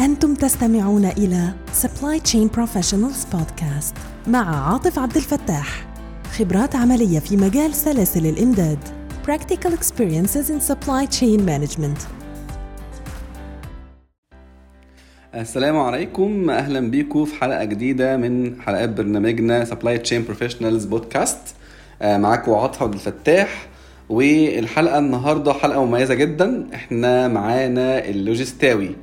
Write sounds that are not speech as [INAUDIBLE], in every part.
أنتم تستمعون إلى Supply Chain Professionals Podcast مع عاطف عبد الفتاح. خبرات عملية في مجال سلاسل الإمداد. Practical Experiences in Supply Chain Management. السلام عليكم. أهلا بيكم في حلقة جديدة من حلقات برنامجنا Supply Chain Professionals Podcast معاكم عاطف عبد الفتاح. والحلقة النهارده حلقة مميزة جدا. إحنا معانا اللوجستاوي.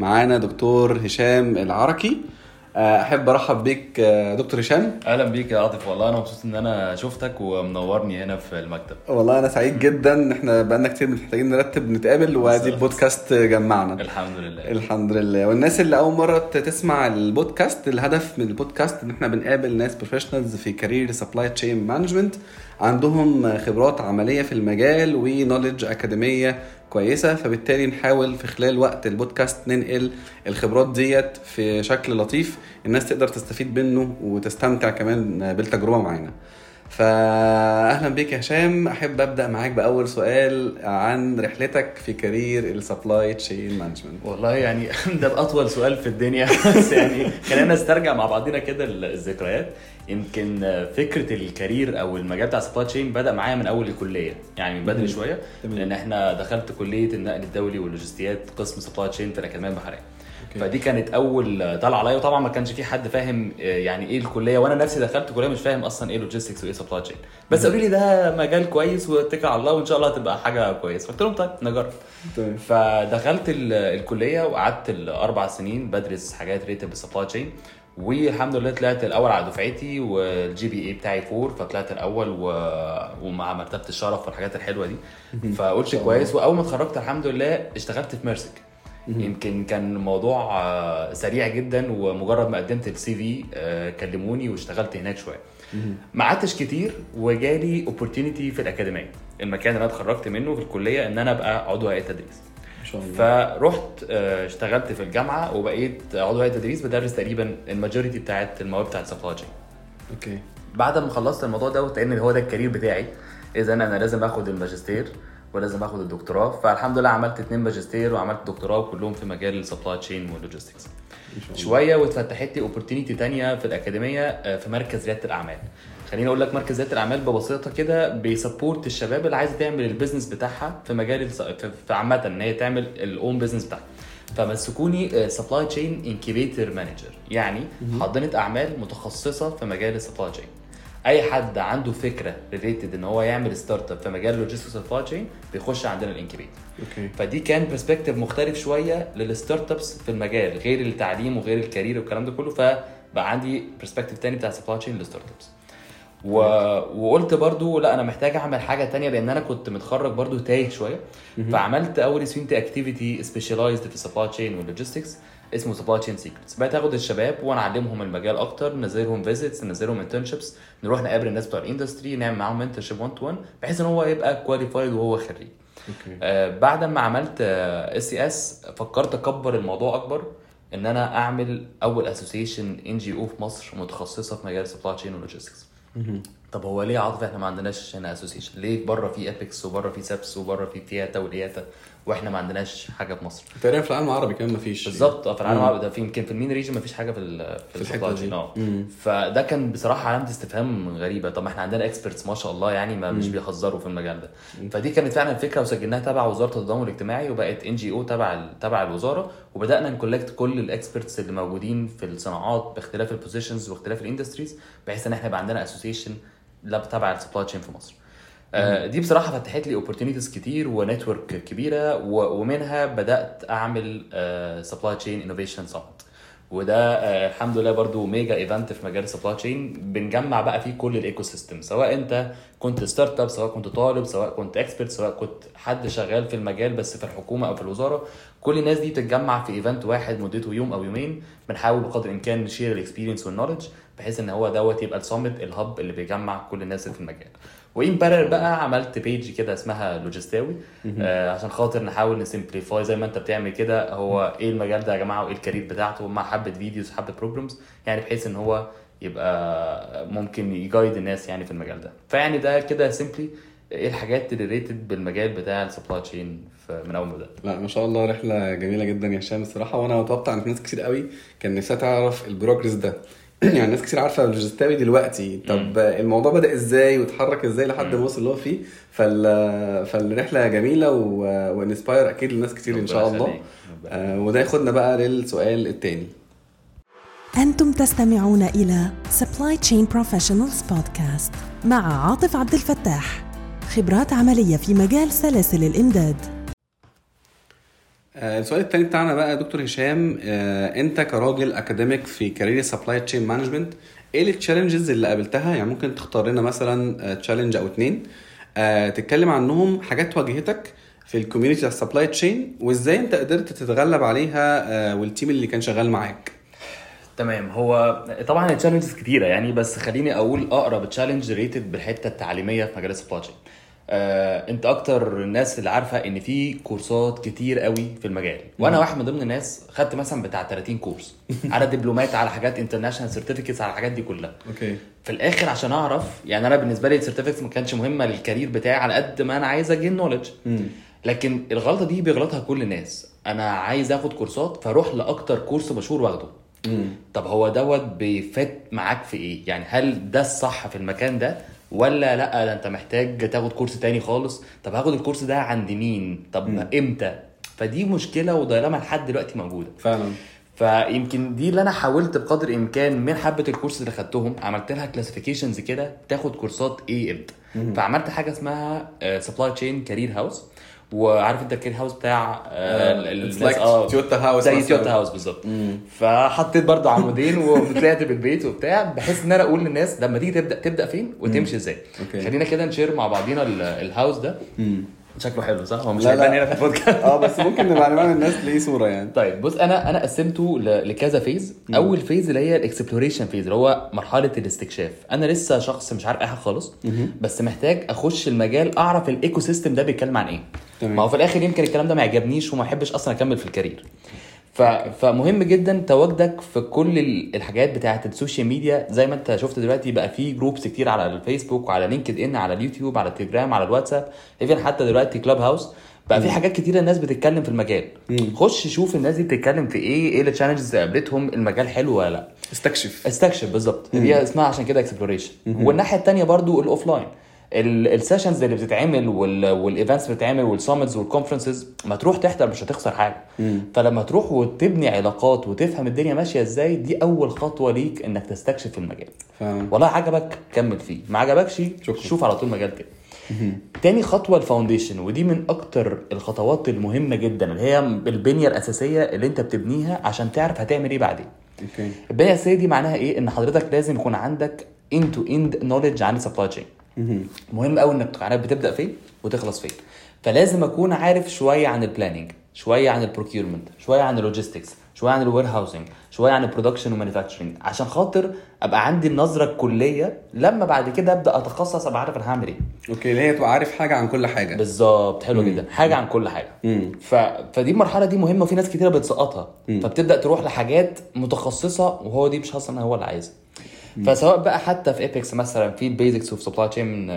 معانا دكتور هشام العركي. أحب أرحب بيك دكتور هشام. أهلا بيك يا عاطف. والله أنا مبسوط إن أنا شفتك ومنورني هنا في المكتب. والله أنا سعيد جدا. إحنا بقالنا كتير محتاجين نرتب نتقابل وأدي. البودكاست جمعنا. الحمد لله. الحمد لله. والناس اللي أول مرة تسمع البودكاست الهدف من البودكاست إن إحنا بنقابل ناس professionals في career supply chain management عندهم خبرات عملية في المجال و knowledge أكاديمية كويسة فبالتالي نحاول في خلال وقت البودكاست ننقل الخبرات ديت في شكل لطيف الناس تقدر تستفيد منه وتستمتع كمان بالتجربة معانا. فاهلا بيك يا هشام. أحب أبدأ معاك بأول سؤال عن رحلتك في career ال supply chain management والله يعني [LAUGHS] ده اطول سؤال في الدنيا. [LAUGHS] بس يعني خلينا نسترجع مع بعضنا كده الذكريات. يمكن فكرة ال career أو المجال بتاع supply chain بدأ معايا من أول الكلية يعني من بدري. شوية. لأن إحنا دخلت كلية النقل الدولي واللوجستيات قسم supply chain في الاكاديميه البحريه أوكي. فدي كانت أول طلع عليا. وطبعا ما كانش في حد فاهم آه، يعني إيه الكلية. وأنا نفسي دخلت كلية مش فاهم أصلا إيه logistics وإيه supply chain بس قالوا لي ده مجال كويس واتكل على الله وإن شاء الله هتبقى حاجة كويسة. قلت لهم طيب نجرب. تمام فدخلت ال- الكلية وقعدت الأربع سنين بدرس حاجات related بال supply chain والحمد لله طلعت الأول على دفعتي وال GPA بتاعي 4 فطلعت الأول و... ومع مرتبه الشرف والحاجات الحلوة دي. فقلت. كويس. وأول ما اتخرجت الحمد لله اشتغلت في ميرسك. يمكن كان الموضوع آه، سريع جدا ومجرد ما قدمت ال CV آه، كلموني واشتغلت هناك شوية. ما قعدتش كتير وجالي opportunity في الأكاديمية. المكان اللي أنا اتخرجت منه في الكلية إن أنا أبقى عضو هيئة تدريس. فرحت آه، اشتغلت في الجامعة وبقيت عضو هيئة تدريس بدرس تقريبا ال majority بتاعت المواد بتاعت supply أوكي. بعد ما خلصت الموضوع دوت لأن هو ده ال career بتاعي إذا أنا لازم آخد الماجستير. ولازم آخد الدكتوراه. فالحمد لله عملت اتنين ماجستير وعملت دكتوراه وكلهم في مجال ال supply chain وال logistics شوية واتفتحت لي opportunity تانية في الأكاديمية آه، في مركز ريادة الأعمال. خليني أقول لك مركز ريادة الأعمال ببساطة كده بي support الشباب اللي عايزة تعمل ال business بتاعها في مجال في عامة إن هي تعمل ال own business بتاعها. فمسكوني supply chain incubator manager يعني حاضنه أعمال متخصصة في مجال ال supply chain اي حد عنده فكرة related ان هو يعمل startup في مجال logistics supply chain بيخش عندنا ال incubator أوكي. فدي كان perspective مختلف شوية لل startups في المجال غير التعليم وغير ال career والكلام ده كله فبقى عندي perspective تاني بتاع supply chain لل startups و... وقلت برضو لا أنا محتاج أعمل حاجة تانية لأن أنا كنت متخرج برضو تايه شوية. فعملت أول student activity specialized في ال supply chain وال logistics اسمه Supply Chain Secrets بقيت اخد الشباب ونعلمهم المجال أكتر ننزلهم visits ننزلهم internships نروح نقابل الناس بتوع ال industry نعمل معاهم mentorship 1 to 1 بحيث إن هو يبقى qualified وهو خريج. أوكي. آه، بعد ما عملت SCS فكرت أكبر الموضوع أكبر إن أنا أعمل أول association NGO في مصر متخصصة في مجال supply chain و logistics طب هو ليه عاطف إحنا ما عندناش هنا association ليه بره في APICS وبره في SAPICS وبره في FIATA وال IATA وإحنا ما عندناش حاجة في مصر؟ تقريبا في العالم العربي كمان مفيش. بالظبط. آه في العالم. العربي ده في يمكن في ال MENA region ما فيش حاجة في ال في, في ال supply دي. آه. فده كان بصراحة علامة استفهام غريبة. طب ما إحنا عندنا experts ما شاء الله يعني ما مش بيهزروا في المجال ده. فدي كانت فعلا الفكرة وسجلناها تبع وزارة التضامن الاجتماعي وبقت NGO تبع تبع الوزارة. وبدأنا ن collect كل ال experts اللي موجودين في الصناعات باختلاف ال positions واختلاف ال industries بحيث إن إحنا يبقى عندنا association تبع ال supply chain في مصر. آه، دي بصراحة فتحت لي opportunities كتير و network كبيرة ومنها بدأت أعمل supply chain innovation summit وده آه، الحمد لله برضو mega event في مجال ال supply chain بنجمع بقى فيه كل ال ecosystem سواء أنت كنت startup سواء كنت طالب سواء كنت expert سواء كنت حد شغال في المجال بس في الحكومة أو في الوزارة. كل الناس دي بتتجمع في event واحد مدته يوم أو يومين. بنحاول بقدر الإمكان ن share ال experience وال knowledge بحيث إن هو دوت يبقى ال summit ال hub اللي بيجمع كل الناس اللي في المجال. وإن parallel بقى عملت page كده اسمها لوجستاوي آه عشان خاطر نحاول ن simplify زي ما أنت بتعمل كده هو إيه المجال ده يا جماعة وإيه ال career بتاعته مع حبة videos حبة programs يعني بحيث إن هو يبقى ممكن ي guide الناس يعني في المجال ده. فيعني ده كده simply إيه الحاجات اللي related بالمجال بتاع ال supply chain من أول ما بدأت. لا ما شاء الله رحلة جميلة جدا يا هشام الصراحة وأنا متوقع إن في ناس كتير قوي كان نفسها تعرف ال progress ده. [CLEARS THROAT] يعني ناس كتير عارفة اللوجستاوي دلوقتي. طب مم. الموضوع بدأ إزاي واتحرك إزاي لحد. ما وصل اللي هو فيه؟ فال... فالرحلة جميلة و... و inspire أكيد لناس كتير إن شاء الله. آه وده ياخدنا بقى للسؤال التاني. أنتم تستمعون إلى Supply Chain Professionals Podcast مع عاطف عبد الفتاح. خبرات عملية في مجال سلاسل الإمداد. السؤال التاني بتاعنا بقى يا دكتور هشام آه، انت كراجل academic في career supply chain management إيه ال challenges اللي قابلتها؟ يعني ممكن تختار لنا مثلا challenge أو اتنين. آه، تتكلم عنهم حاجات واجهتك في ال community بتاع ال supply chain وازاي انت قدرت تتغلب عليها آه، وال team اللي كان شغال معاك. تمام. هو طبعا ال challenges كتيرة يعني بس خليني أقول أقرب challenge related بالحتة التعليمية في مجال ال supply chain آه، انت أكتر الناس اللي عارفة ان في course ات كتير قوي في المجال. وأنا واحد من ضمن الناس خدت مثلا بتاع 30 course [LAUGHS] على دبلومات على حاجات international certificates على الحاجات دي كلها. okay. في الآخر عشان أعرف يعني أنا بالنسبة لي ال certificates ما كانتش مهمة لل career بتاعي على قد ما أنا عايز أجين نولج لكن الغلطة دي بيغلطها كل الناس. أنا عايز آخد course ات فأروح لأكتر course مشهور واخده. طب هو دوت بي fit معاك في إيه؟ يعني هل ده الصح في المكان ده؟ ولا لا ده انت محتاج تاخد course تاني خالص. طب هاخد ال course ده عند مين؟ طب إمتى؟ فدي مشكلة و dilemma لحد دلوقتي موجودة. فعلا. فيمكن دي اللي أنا حاولت بقدر الإمكان من حبة ال course اللي خدتهم عملت لها classifications كده تاخد course ات إيه إمتى. فعملت حاجة اسمها supply chain career house وعارف انت ال career house بتاع آه، like آه، تويوتا house زي. تويوتا house بالظبط. فحطيت برضه عمودين وطلعت بالبيت وبتاع بحيث إن أنا أقول للناس لما تيجي تبدا تبدأ فين وتمشي إزاي. خلينا كده ن share مع بعضينا ال- ال house ده. شكله حلو صح؟ هو مش لا، هيبان لا. هنا في البودكاست. آه بس ممكن نبقى نعمل الناس ليه صورة يعني. طيب بص أنا أنا قسمته لكذا phase أول phase اللي هي ال exploration phase اللي هو مرحلة الاستكشاف. أنا لسه شخص مش عارف أي حاجة خالص بس محتاج أخش المجال أعرف ال ecosystem ده بيتكلم عن إيه. تمام. ما هو في الآخر يمكن الكلام ده ما يعجبنيش وما أحبش أصلا أكمل في ال career. ف... فمهم جدا تواجدك في كل ال- الحاجات بتاعة ال social media. زي ما انت شفت دلوقتي بقى في groups كتير على الفيسبوك وعلى لينكد ان على اليوتيوب على التليجرام على الواتساب. even حتى دلوقتي كلاب هاوس بقى في حاجات كتيره الناس بتتكلم في المجال. خش شوف الناس دي بتتكلم في إيه إيه ال challenges اللي قابلتهم المجال حلو ولا لا. استكشف. استكشف بالظبط. دي اسمها عشان كده exploration والناحية الثانية برضو ال offline ال sessions اللي بتتعمل وال events اللي بتتعمل وال summits وال conferences ما تروح تحضر مش هتخسر حاجة. فلما تروح وتبني علاقات وتفهم الدنيا ماشية إزاي دي أول خطوة ليك إنك تستكشف المجال. فعلا والله عجبك كمل فيه ما عجبكش شكرا. شوف على طول مجال تاني. تاني خطوة ال foundation ودي من أكتر الخطوات المهمة جدا اللي هي البنية الأساسية اللي أنت بتبنيها عشان تعرف هتعمل إيه بعدين. okay. البنية الأساسية دي معناها إيه؟ إن حضرتك لازم يكون عندك end to end knowledge عن ال supply chain مهم. قوي إنك عارف بتبدأ فين وتخلص فين فلازم أكون عارف شوية عن ال planning شوية عن ال procurement شوية عن ال logistics شوية عن ال warehousing شوية عن ال production و manufacturing عشان خاطر أبقى عندي النظرة الكلية لما بعد كده أبدأ أتخصص أبقى عارف أنا هعمل إيه. okay اللي هي تبقى عارف حاجة عن كل حاجة. بالظبط حلو جدا. حاجة عن كل حاجة. ف... فدي المرحلة دي مهمة وفي ناس كتيرة بتسقطها. فبتبدأ تروح لحاجات متخصصة وهو دي مش أصلا هو اللي عايزها. فسواء بقى حتى في APICS مثلا في ال basics of supply chain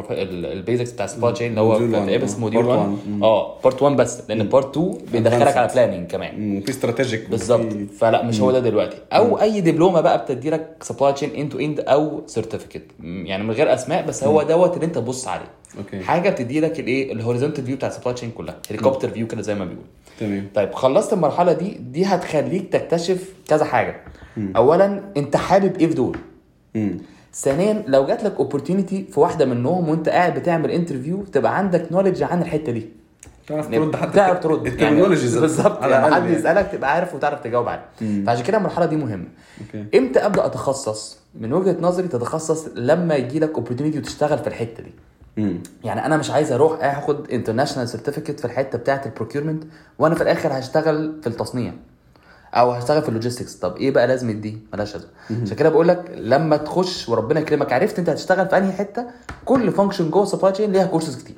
ال basics بتاع supply chain اللي هو. في APICS آه. module Part 1 one. مم. آه part 1 بس لأن part 2 بيدخلك. على planning كمان. مم، في strategic بالظبط. فلا مش هو ده دلوقتي. أو أي دبلومة بقى بتدي لك supply chain end to end أو certificate يعني من غير أسماء بس هو دوت اللي أنت تبص عليه. okay. حاجة بتدي لك الايه ال horizontal view بتاع ال supply chain كلها. helicopter view كده زي ما بيقول تمام. طيب خلصت المرحلة دي دي هتخليك تكتشف كذا حاجة. اولا أنت حابب إيه في دول؟ مم. ثانيا لو جات لك opportunity في واحدة منهم وأنت قاعد بتعمل interview تبقى عندك knowledge عن الحتة دي. تعرف ترد حتى. تعرف ترد. ال [LAUGHS] terminology ذات- بالظبط. على يعني حد يسألك تبقى عارف وتعرف تجاوب عليه. فعشان كده المرحلة دي مهمة. okay. إمتى أبدأ أتخصص؟ من وجهة نظري تتخصص لما يجي لك opportunity وتشتغل في الحتة دي. مم. يعني أنا مش عايز أروح آخد international certificate في الحتة بتاعة ال procurement وأنا في الآخر هشتغل في التصنيع أو هشتغل في ال logistics طب إيه بقى لازمة دي؟ مالهاش لازمة. عشان كده بقول لك لما تخش وربنا يكرمك عرفت أنت هتشتغل في أنهي حتة؟ كل function جوه supply chain ليها كورسز كتير.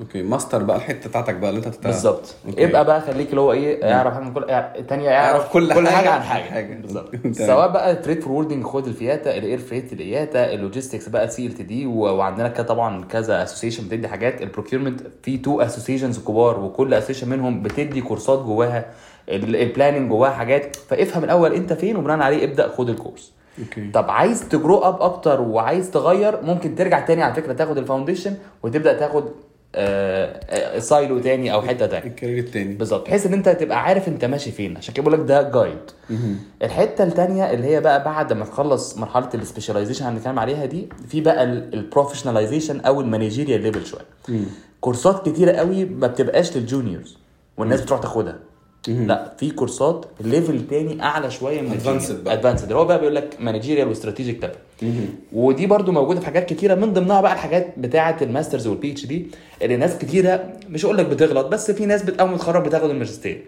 okay master بقى الحتة بتاعتك بقى اللي انت هتتعلم بالظبط. okay. يبقى بقى خليك اللي هو إيه يعرف حاجة من كل تانية يعرف يعرف كل كل حاجة حاجة. عن عن حاجة, حاجة. بالظبط. سواء بقى freight forwarding خد الفياتا الاير فريت الاياتا اللوجيستكس بقى CLTD وعندنا طبعا كذا association بتدي حاجات. ال procurement في two associations كبار وكل association منهم بتدي كورسات جواها. ال planning جواها حاجات. فافهم الأول انت فين وبناء عليه ابدأ خد الكورس. okay. طب عايز ت grow up أكتر وعايز تغير ممكن ترجع تاني على فكرة تاخد ال foundation وتبدأ تاخد silo تاني أو حتة تاني ال career التاني. بالظبط. بحيث إن أنت تبقى عارف أنت ماشي فين. عشان كده بقول لك ده guide الحتة التانية اللي هي بقى بعد ما تخلص مرحلة ال specialization اللي هنتكلم عليها دي في بقى ال professionalization أو ال managerial level شوية. كورسات كتيرة قوي ما بتبقاش لل juniors والناس بتروح تاخدها. لا في كورسات level تاني أعلى شوية من advanced بقى. Advanced هو بقى بيقول لك managerial و strategic level ودي برضو موجودة في حاجات كتيرة من ضمنها بقى الحاجات بتاعة ال masters وال PhD اللي ناس كتيرة مش هقول لك بتغلط بس في ناس بت- أول ما تتخرج بتاخد الماجستير.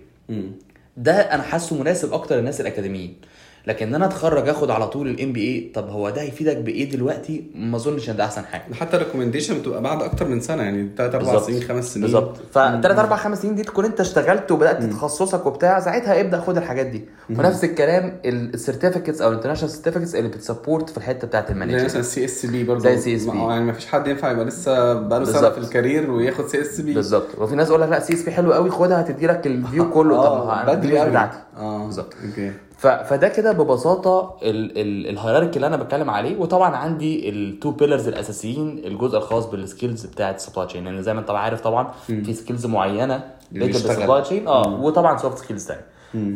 ده أنا حاسه مناسب أكتر للناس الأكاديميين. لكن إن أنا أتخرج آخد على طول ال MBA طب هو ده هيفيدك بإيه دلوقتي؟ ما أظنش إن ده أحسن حاجة. حتى ال recommendation بتبقى بعد أكتر من سنة يعني 3 4 بالظبط. سنين 5 سنين. بالظبط. فثلاث أربع خمس سنين دي تكون أنت اشتغلت وبدأت تخصصك وبتاع ساعتها ابدأ خد الحاجات دي. ونفس الكلام ال certificates أو ال international certificates اللي بت support في الحتة بتاعت زي ال management مثلا ال C SCP برضه. زي CSCP. يعني ما فيش حد ينفع يبقى لسه بقاله سنة. في ال career وياخد CSCP بالظبط. وفي ناس يقول لك لا CSCP حلو قوي خدها هتدي لك ال view [LAUGHS] كله. طب دي بدري قوي. بتاعتي آه بالظبط. okay. فده كده ببساطة ال... ال... ال hierarchy اللي أنا بتكلم عليه وطبعا عندي ال two pillars الأساسيين الجزء الخاص بال skills بتاعت ال supply chain لأن زي ما أنت عارف طبعا في skills معينة بيشتغل. بال supply chain آه وطبعا soft skills تاني.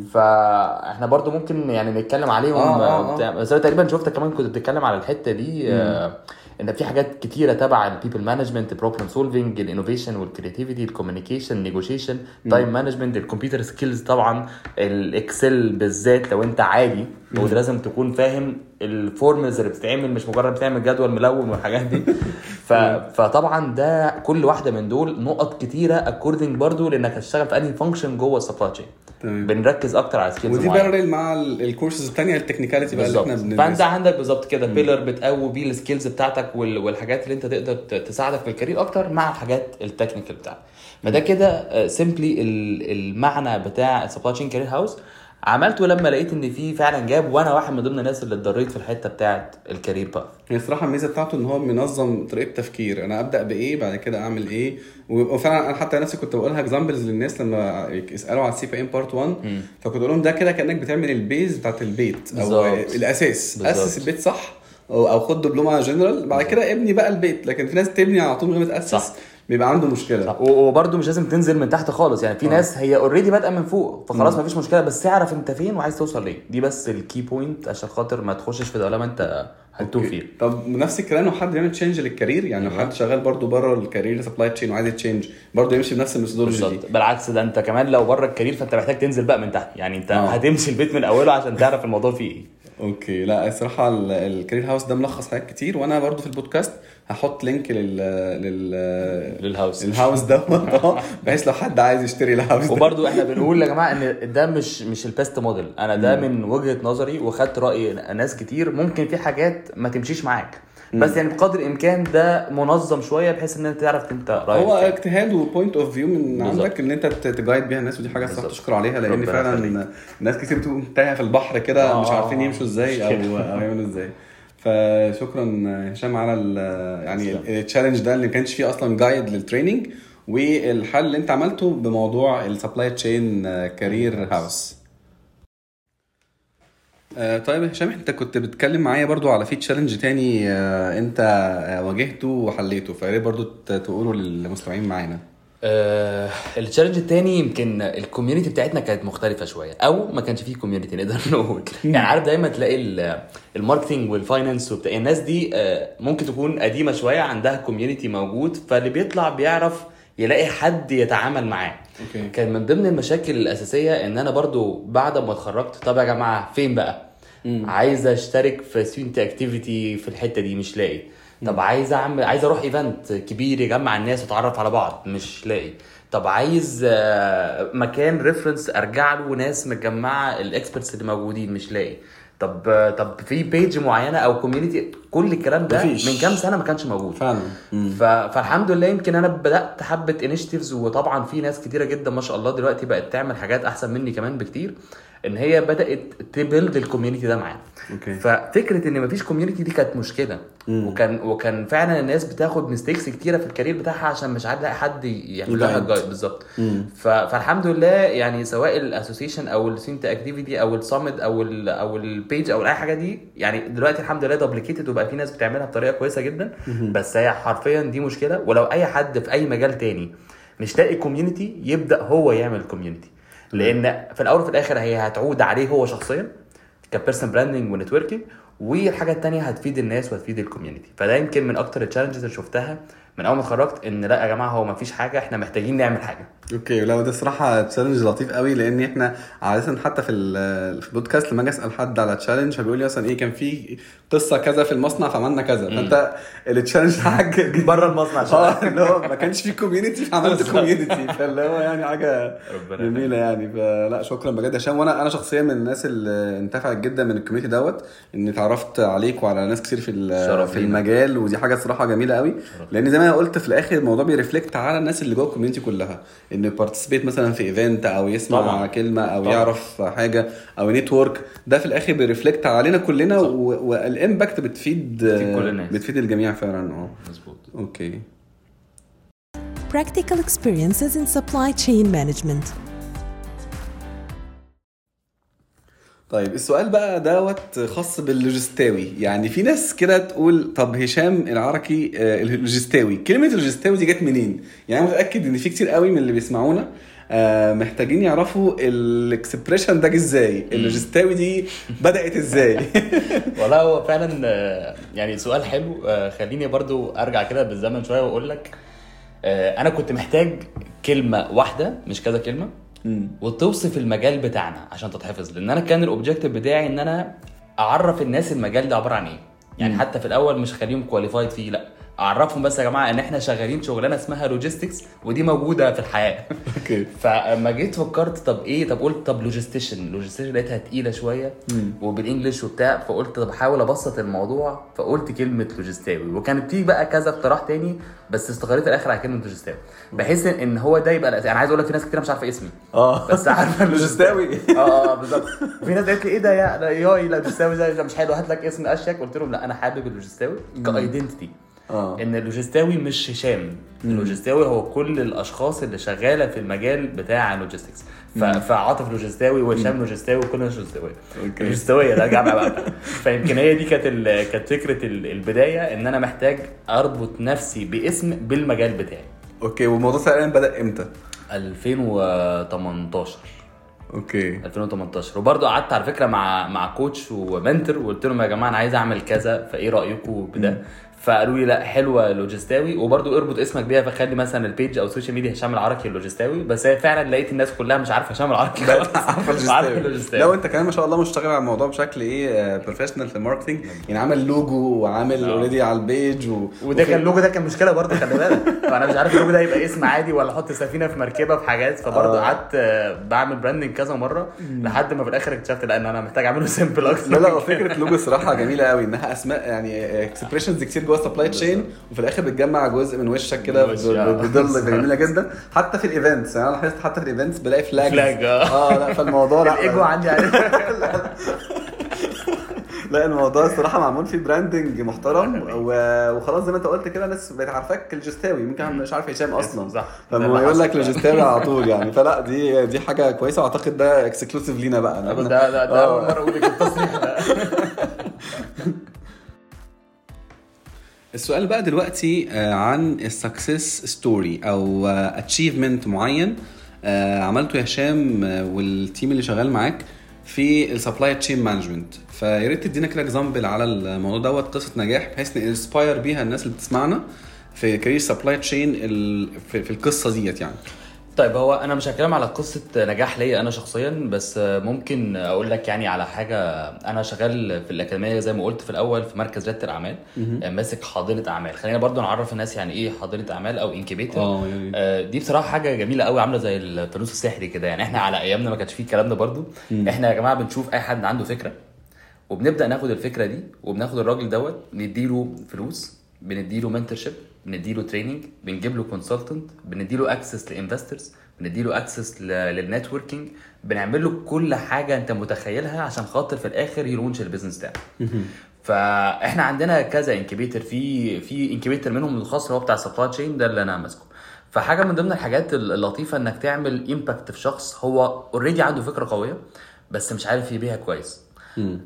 فاحنا برضو ممكن يعني نتكلم عليهم. آه، آه، آه. بس أنا تقريبا شفتك كمان كنت بتتكلم على الحتة دي آه إن في حاجات كتيرة تبع البيبل مانجمنت بروبلم سولفنج الانوفيشن والكريتيفيتي الكوميونيكيشن نيجوشيشن تايم مانجمنت الكمبيوتر سكيلز طبعا ال Excel بالذات لو أنت عادي وده لازم تكون فاهم ال forms اللي بتتعمل مش مجرد بتعمل جدول ملون والحاجات دي. [LAUGHS] ف... فطبعا ده كل واحدة من دول نقط كتيرة according برضو لأنك هتشتغل في أنهي function جوه ال supply chain تمام. بنركز أكتر على skills ودي معينة. parallel مع ال- الكورسز الثانية ال technicality بقى اللي إحنا فأنت بندرسها عندك بالظبط كده pillar بتقوي بيه ال skills بتاعتك وال- والحاجات اللي أنت تقدر تساعدك في ال career أكتر مع الحاجات ال technical بتاعتك. فده كده simply المعنى بتاع ال supply chain career house عملته لما لقيت إن في فعلا gap وأنا واحد من ضمن الناس اللي اتضريت في الحتة بتاعت ال career path هي الصراحة الميزة بتاعته إن هو منظم طريقة تفكير. أنا أبدأ بإيه بعد كده أعمل إيه؟ وفعلا أنا حتى نفسي كنت بقولها examples للناس لما يسألوا على ال CPIM part 1 فكنت أقول لهم ده كده كأنك بتعمل ال base بتاعت البيت أو بالظبط. الأساس. بالظبط. اسس البيت صح؟ أو خد دبلومه جنرال بعد كده ابني بقى البيت لكن في ناس تبني على طول من غير ما تأسس. بيبقى عنده مشكلة. وبرده مش لازم تنزل من تحت خالص. يعني في ناس هي already بادئه من فوق فخلاص مفيش مشكلة بس تعرف انت فين وعايز توصل ليه. دي بس ال key point عشان خاطر ما تخشش في دوامة انت هتوه فيها. طب نفس الكلام لو حد بيعمل change لل career يعني لو حد شغال برضو بره ال career supply chain وعايز change برضو يمشي بنفس ال methodology دي. بالظبط. بالعكس ده انت كمان لو بره ال career فانت محتاج تنزل بقى من تحت. يعني انت آه. هتمشي البيت من أوله عشان تعرف الموضوع فيه إيه. okay. لا الصراحة ال- ال career house ده ملخص حاجات كتير وأنا برضو في البودكاست هحط link لل لل لل house ال house دوت [LAUGHS] بحيث لو حد عايز يشتري ال house ده وبرضو إحنا بنقول يا جماعة إن ده مش مش ال best model أنا ده من وجهة نظري وخدت رأي ناس كتير ممكن في حاجات ما تمشيش معاك بس يعني بقدر الإمكان ده منظم شوية بحيث إن أنت تعرف أنت رايح هو. اجتهاد و point of view من بالظبط. عندك إن أنت ت guide بيها الناس ودي حاجة الصراحه. تشكر عليها لأن فعلا. ناس كتير بتبقى تايهة في البحر كده آه. مش عارفين يمشوا إزاي أو أو يعملوا إزاي فشكرا هشام على ال- يعني. ال challenge ده اللي ما كانش فيه أصلا guide لل training والحل اللي أنت عملته بموضوع ال supply chain career house طيب هشام أنت كنت بتتكلم معايا برضو على في challenge تاني آه، أنت آه، واجهته وحليته فيا ريت برضو تقوله للمستمعين معانا. آه ال challenge التاني يمكن ال community بتاعتنا كانت مختلفة شوية أو ما كانش فيه community نقدر [LAUGHS] نقول. يعني عارف دايما تلاقي ال- ال marketing وال finance وبتاع الناس دي آه ممكن تكون قديمة شوية عندها community موجود فاللي بيطلع بيعرف يلاقي حد يتعامل معاه. كان من ضمن المشاكل الأساسية إن أنا برضو بعد ما اتخرجت طب يا جماعة فين بقى؟ عايز أشترك في student activity في الحتة دي مش لاقي. طب عايز اعمل عايز أروح event كبير يجمع الناس وتعرف على بعض؟ مش لاقي. طب عايز آه، مكان reference أرجع له ناس مجمعه ال experts اللي موجودين مش لاقي. طب طب في page معينة أو community كل الكلام ده مفيش. من كام سنة ما كانش موجود. فعلا. ف... فالحمد لله يمكن أنا بدأت حبة initiatives وطبعا في ناس كتيرة جدا ما شاء الله دلوقتي بقت تعمل حاجات أحسن مني كمان بكتير. إن هي بدأت ت build ال community ده معانا. okay ففكرة إن مفيش community دي كانت مشكلة. مم. وكان وكان فعلا الناس بتاخد mistakes كتيرة في ال career بتاعها عشان مش عارف حد يعمل لها. guide بالظبط. مم. فالحمد لله يعني سواء ال association أو ال student activity أو ال summit أو ال أو ال page أو أي حاجة دي يعني دلوقتي الحمد لله duplicated وبقى في ناس بتعملها بطريقة كويسة جدا. بس هي حرفيا دي مشكلة. ولو أي حد في أي مجال تاني مش لاقي community يبدأ هو يعمل community لأن في الأول وفي الآخر هي هتعود عليه هو شخصيا ك person branding و networking والحاجة التانية هتفيد الناس وهتفيد ال community فده يمكن من أكتر ال challenges اللي شفتها من أول ما اتخرجت إن لأ يا جماعة هو ما فيش حاجة إحنا محتاجين نعمل حاجة. okay لا ده صراحة challenge لطيف قوي لأن إحنا عادة حتى في ال- في البودكاست لما أجي أسأل حد على challenge فبيقول لي مثلا إيه كان في قصة كذا في المصنع فعملنا كذا. فأنت ال challenge [LAUGHS] حاجة بره المصنع آه اللي هو ما كانش في community فعملت. community فاللي هو يعني حاجة جميلة يعني. فلا شكرا بجد. هشام وأنا أنا شخصيا من الناس اللي انتفعت جدا من ال community دوت إني اتعرفت عليك وعلى ناس كتير في في. المجال ودي حاجة صراحة جميلة قوي. لأن زي ما قلت في الآخر الموضوع بي reflect على الناس اللي جوه ال community كلها. انه ي participate مثلا في event أو يسمع طبعاً. كلمة أو طبعاً. يعرف حاجة أو network ده في الآخر بي reflect علينا كلنا وال impact بتفيد بتفيد كل الناس. بتفيد الجميع فعلا آه مظبوط okay Practical experiences in supply chain management. طيب السؤال بقى دوت خاص باللوجيستاوي. يعني في ناس كده تقول طب هشام العركي آه، اللوجيستاوي. كلمة اللوجيستاوي دي جت منين؟ يعني أنا متأكد إن في كتير قوي من اللي بيسمعونا آه، محتاجين يعرفوا ال expression ده جه إزاي؟ اللوجيستاوي دي بدأت إزاي؟ [LAUGHS] والله هو فعلا آه، يعني سؤال حلو. آه، خليني برضو أرجع كده بالزمن شوية وأقول لك آه، أنا كنت محتاج كلمة واحدة مش كذا كلمة وتوصف المجال بتاعنا عشان تتحفظ لأن أنا كان ال objective بتاعي إن أنا أعرف الناس المجال ده عبارة عن إيه. يعني حتى في الأول مش خليهم qualified فيه لأ. اعرفهم بس يا جماعة ان إحنا شغالين شغلانة اسمها logistics ودي موجودة في الحياة. okay. [LAUGHS] فلما جيت فكرت طب إيه طب قلت طب logistician logistician لقيتها تقيلة شوية وبال English وبتاع فقلت طب احاول أبسط الموضوع فقلت كلمة لوجيستاوي وكانت في بقى كذا اقتراح تاني بس استقريت الآخر على كلمة لوجيستاوي بحيث إن إن هو ده يبقى. أنا عايز أقول لك في ناس كتير مش عارفة اسمي. آه. بس عارفة [LAUGHS] لوجيستاوي. آه آه بالظبط. في ناس قالت لي إيه ده يا يعني لا لوجيستاوي ده مش حلو. هات لك اسم أشيك. قلت لهم لا أنا حابب اللوجيستاوي ك identity آه. إن اللوجيستاوي مش هشام. اللوجيستاوي هو كل الأشخاص اللي شغالة في المجال بتاع ال logistics فعاطف لوجيستاوي وهشام لوجيستاوي وكل الناس لوجيستاويه okay. لوجيستاويه ده جامعه بقى [LAUGHS] فيمكن هي دي كانت ال- كانت فكرة ال- البداية إن أنا محتاج أربط نفسي باسم بالمجال بتاعي. okay والموضوع فعلا بدأ إمتى؟ 2018 okay. 2018 وبرضه قعدت على فكرة مع مع coach و mentor وقلت لهم يا جماعة أنا عايز أعمل كذا فإيه رايكم بده؟ فقالوا لي لا حلوة لوجيستاوي. وبرضه اربط اسمك بيها فخلي مثلا ال page أو ال social media هشام العركي اللوجيستاوي بس هي فعلا لقيت الناس كلها مش عارفة هشام العركي خالص. عارفة عارفة اللوجيستاوي لو انت كمان ما شاء الله مشتغل على الموضوع بشكل إيه professional في ال marketing يعني عامل لوجو وعامل آه. already على ال page و... وده كان اللوجو ده كان مشكلة برضه خلي بالك. فأنا مش عارف اللوجو ده يبقى اسم عادي ولا أحط سفينة في مركبة في حاجات. فبرضه آه. قعدت آه، بعمل branding كذا مرة لحد ما في الآخر اكتشفت لا إن أنا محتاج أعمله simple أكتر لا لا فكره لوجو الصراحة جميلة قوي إنها أسماء يعني expressions كتير جوه ال supply chain وفي الآخر بتجمع جزء من وشك كده آه. بالظبط [LAUGHS] جميلة جدا حتى في ال events يعني أنا لاحظت حتى في ال events بلاقي flag flag، آه. آه لا فالموضوع [LAUGHS] لا الإيجو عندي [LAUGHS] لا الموضوع الصراحة معمول فيه براندنج محترم وخلاص زي ما انت قلت كده الناس بقت عارفاك اللوجيستاوي ممكن مش عارف هشام أصلا صح. فما يقول لك حصل. لوجيستاوي على طول يعني فلا دي دي حاجة كويسة وأعتقد ده exclusive لينا بقى ده ده ده آه. أول مرة أقول التصريح ده السؤال بقى دلوقتي آه، عن ال success story أو achievement معين آه، عملته يا هشام آه، وال team اللي شغال معاك في ال supply chain management فيا ريت تدينا كده example على الموضوع دوت قصة نجاح بحيث ن inspire بيها الناس اللي بتسمعنا في career supply chain في القصة ديت يعني. طيب هو أنا مش هتكلم على قصة نجاح ليا أنا شخصيا بس ممكن أقول لك يعني على حاجة. أنا شغال في الأكاديمية زي ما قلت في الأول في مركز ريادة الأعمال ماسك حاضنه أعمال. خلينا برضو نعرف الناس يعني إيه حاضنه أعمال أو incubator آه يعني آه، دي بصراحة حاجة جميلة قوي عاملة زي الفانوس السحري كده. يعني إحنا على أيامنا ما كانش فيه الكلام ده برضو. إحنا يا جماعة بنشوف أي حد عنده فكرة وبنبدأ ناخد الفكرة دي وبناخد الراجل دوت نديله فلوس بنديله mentorship بنديله training بنجيب له consultant بنديله access ل investors بنديله access لل networking بنعمل له كل حاجة انت متخيلها عشان خاطر في الآخر ي launch ال business بتاعه. فاحنا عندنا كذا incubator في في incubator منهم الخاص اللي هو بتاع ال supply chain ده اللي أنا ماسكه. فحاجة من ضمن الحاجات اللطيفة إنك تعمل impact في شخص هو already عنده فكرة قوية بس مش عارف يبيعها كويس.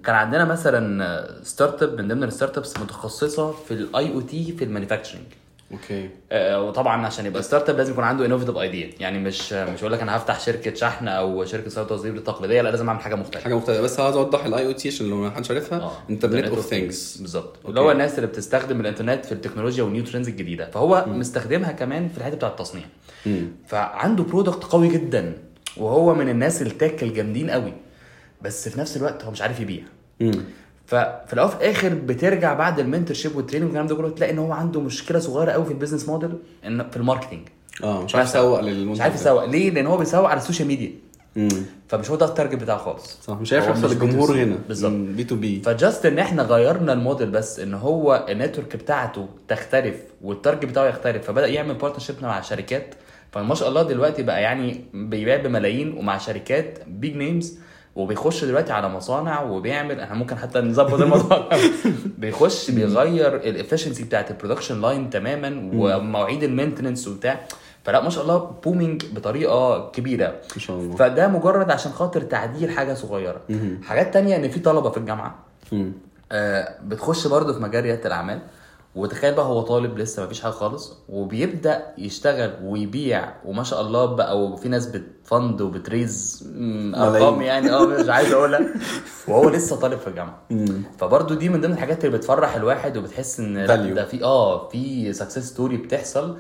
كان عندنا مثلا start up من ضمن ال start ups متخصصة في ال IoT في ال manufacturing okay. آه، وطبعا عشان يبقى start up لازم يكون عنده innovative idea يعني مش مش هقول لك أنا هفتح شركة شحن أو شركة صيانة تصدير التقليديه لا لازم أعمل حاجة مختلفة. حاجة مختلفة. بس عايز أوضح ال IoT عشان لو ما حدش عارفها internet of things بالظبط. اللي هو الناس اللي بتستخدم الإنترنت في التكنولوجيا وال new trends الجديدة. فهو مستخدمها كمان في الحتة بتاع التصنيع. فعنده product قوي جدا وهو من الناس ال tech الجامدين قوي بس في نفس الوقت هو مش عارف يبيع. ففي الأول وفي الآخر بترجع بعد ال mentorship وال training والكلام ده كله تلاقي إن هو عنده مشكلة صغيرة قوي في ال business model إن في ال marketing آه مش عارف. يسوق للمنتج مش عارف. يسوق. ليه؟ لأن هو بيسوق على ال social media امم فمش هو ده ال target بتاعه خالص. صح مش عارف يوصل للجمهور B2C. هنا. بالظبط. B2B ف just إن إحنا غيرنا الموديل بس إن هو ال network بتاعته تختلف وال target بتاعه يختلف فبدأ يعمل partnership مع شركات. فما شاء الله دلوقتي بقى يعني بيبيع بملايين ومع شركات big names وبيخش دلوقتي على مصانع وبيعمل إحنا ممكن حتى نظبط الموضوع. [LAUGHS] بيخش بيغير ال efficiency بتاعت ال production line تماما ومواعيد ال maintenance وبتاع. فلا ما شاء الله booming بطريقة كبيرة. ما شاء الله. فده مجرد عشان خاطر تعديل حاجة صغيرة. حاجات تانية إن في طلبة في الجامعة. آه، بتخش برضه في مجال ريادة الأعمال. وتخيل بقى هو طالب لسه ما فيش حاجة خالص وبيبدأ يشتغل ويبيع وما شاء الله بقى وفي ناس بت fund وبت raise أرقام. يعني آه مش عايز أقولها [LAUGHS] وهو لسه طالب في الجامعة. فبرضه دي من ضمن الحاجات اللي بتفرح الواحد وبتحس إن. ده في آه في success story بتحصل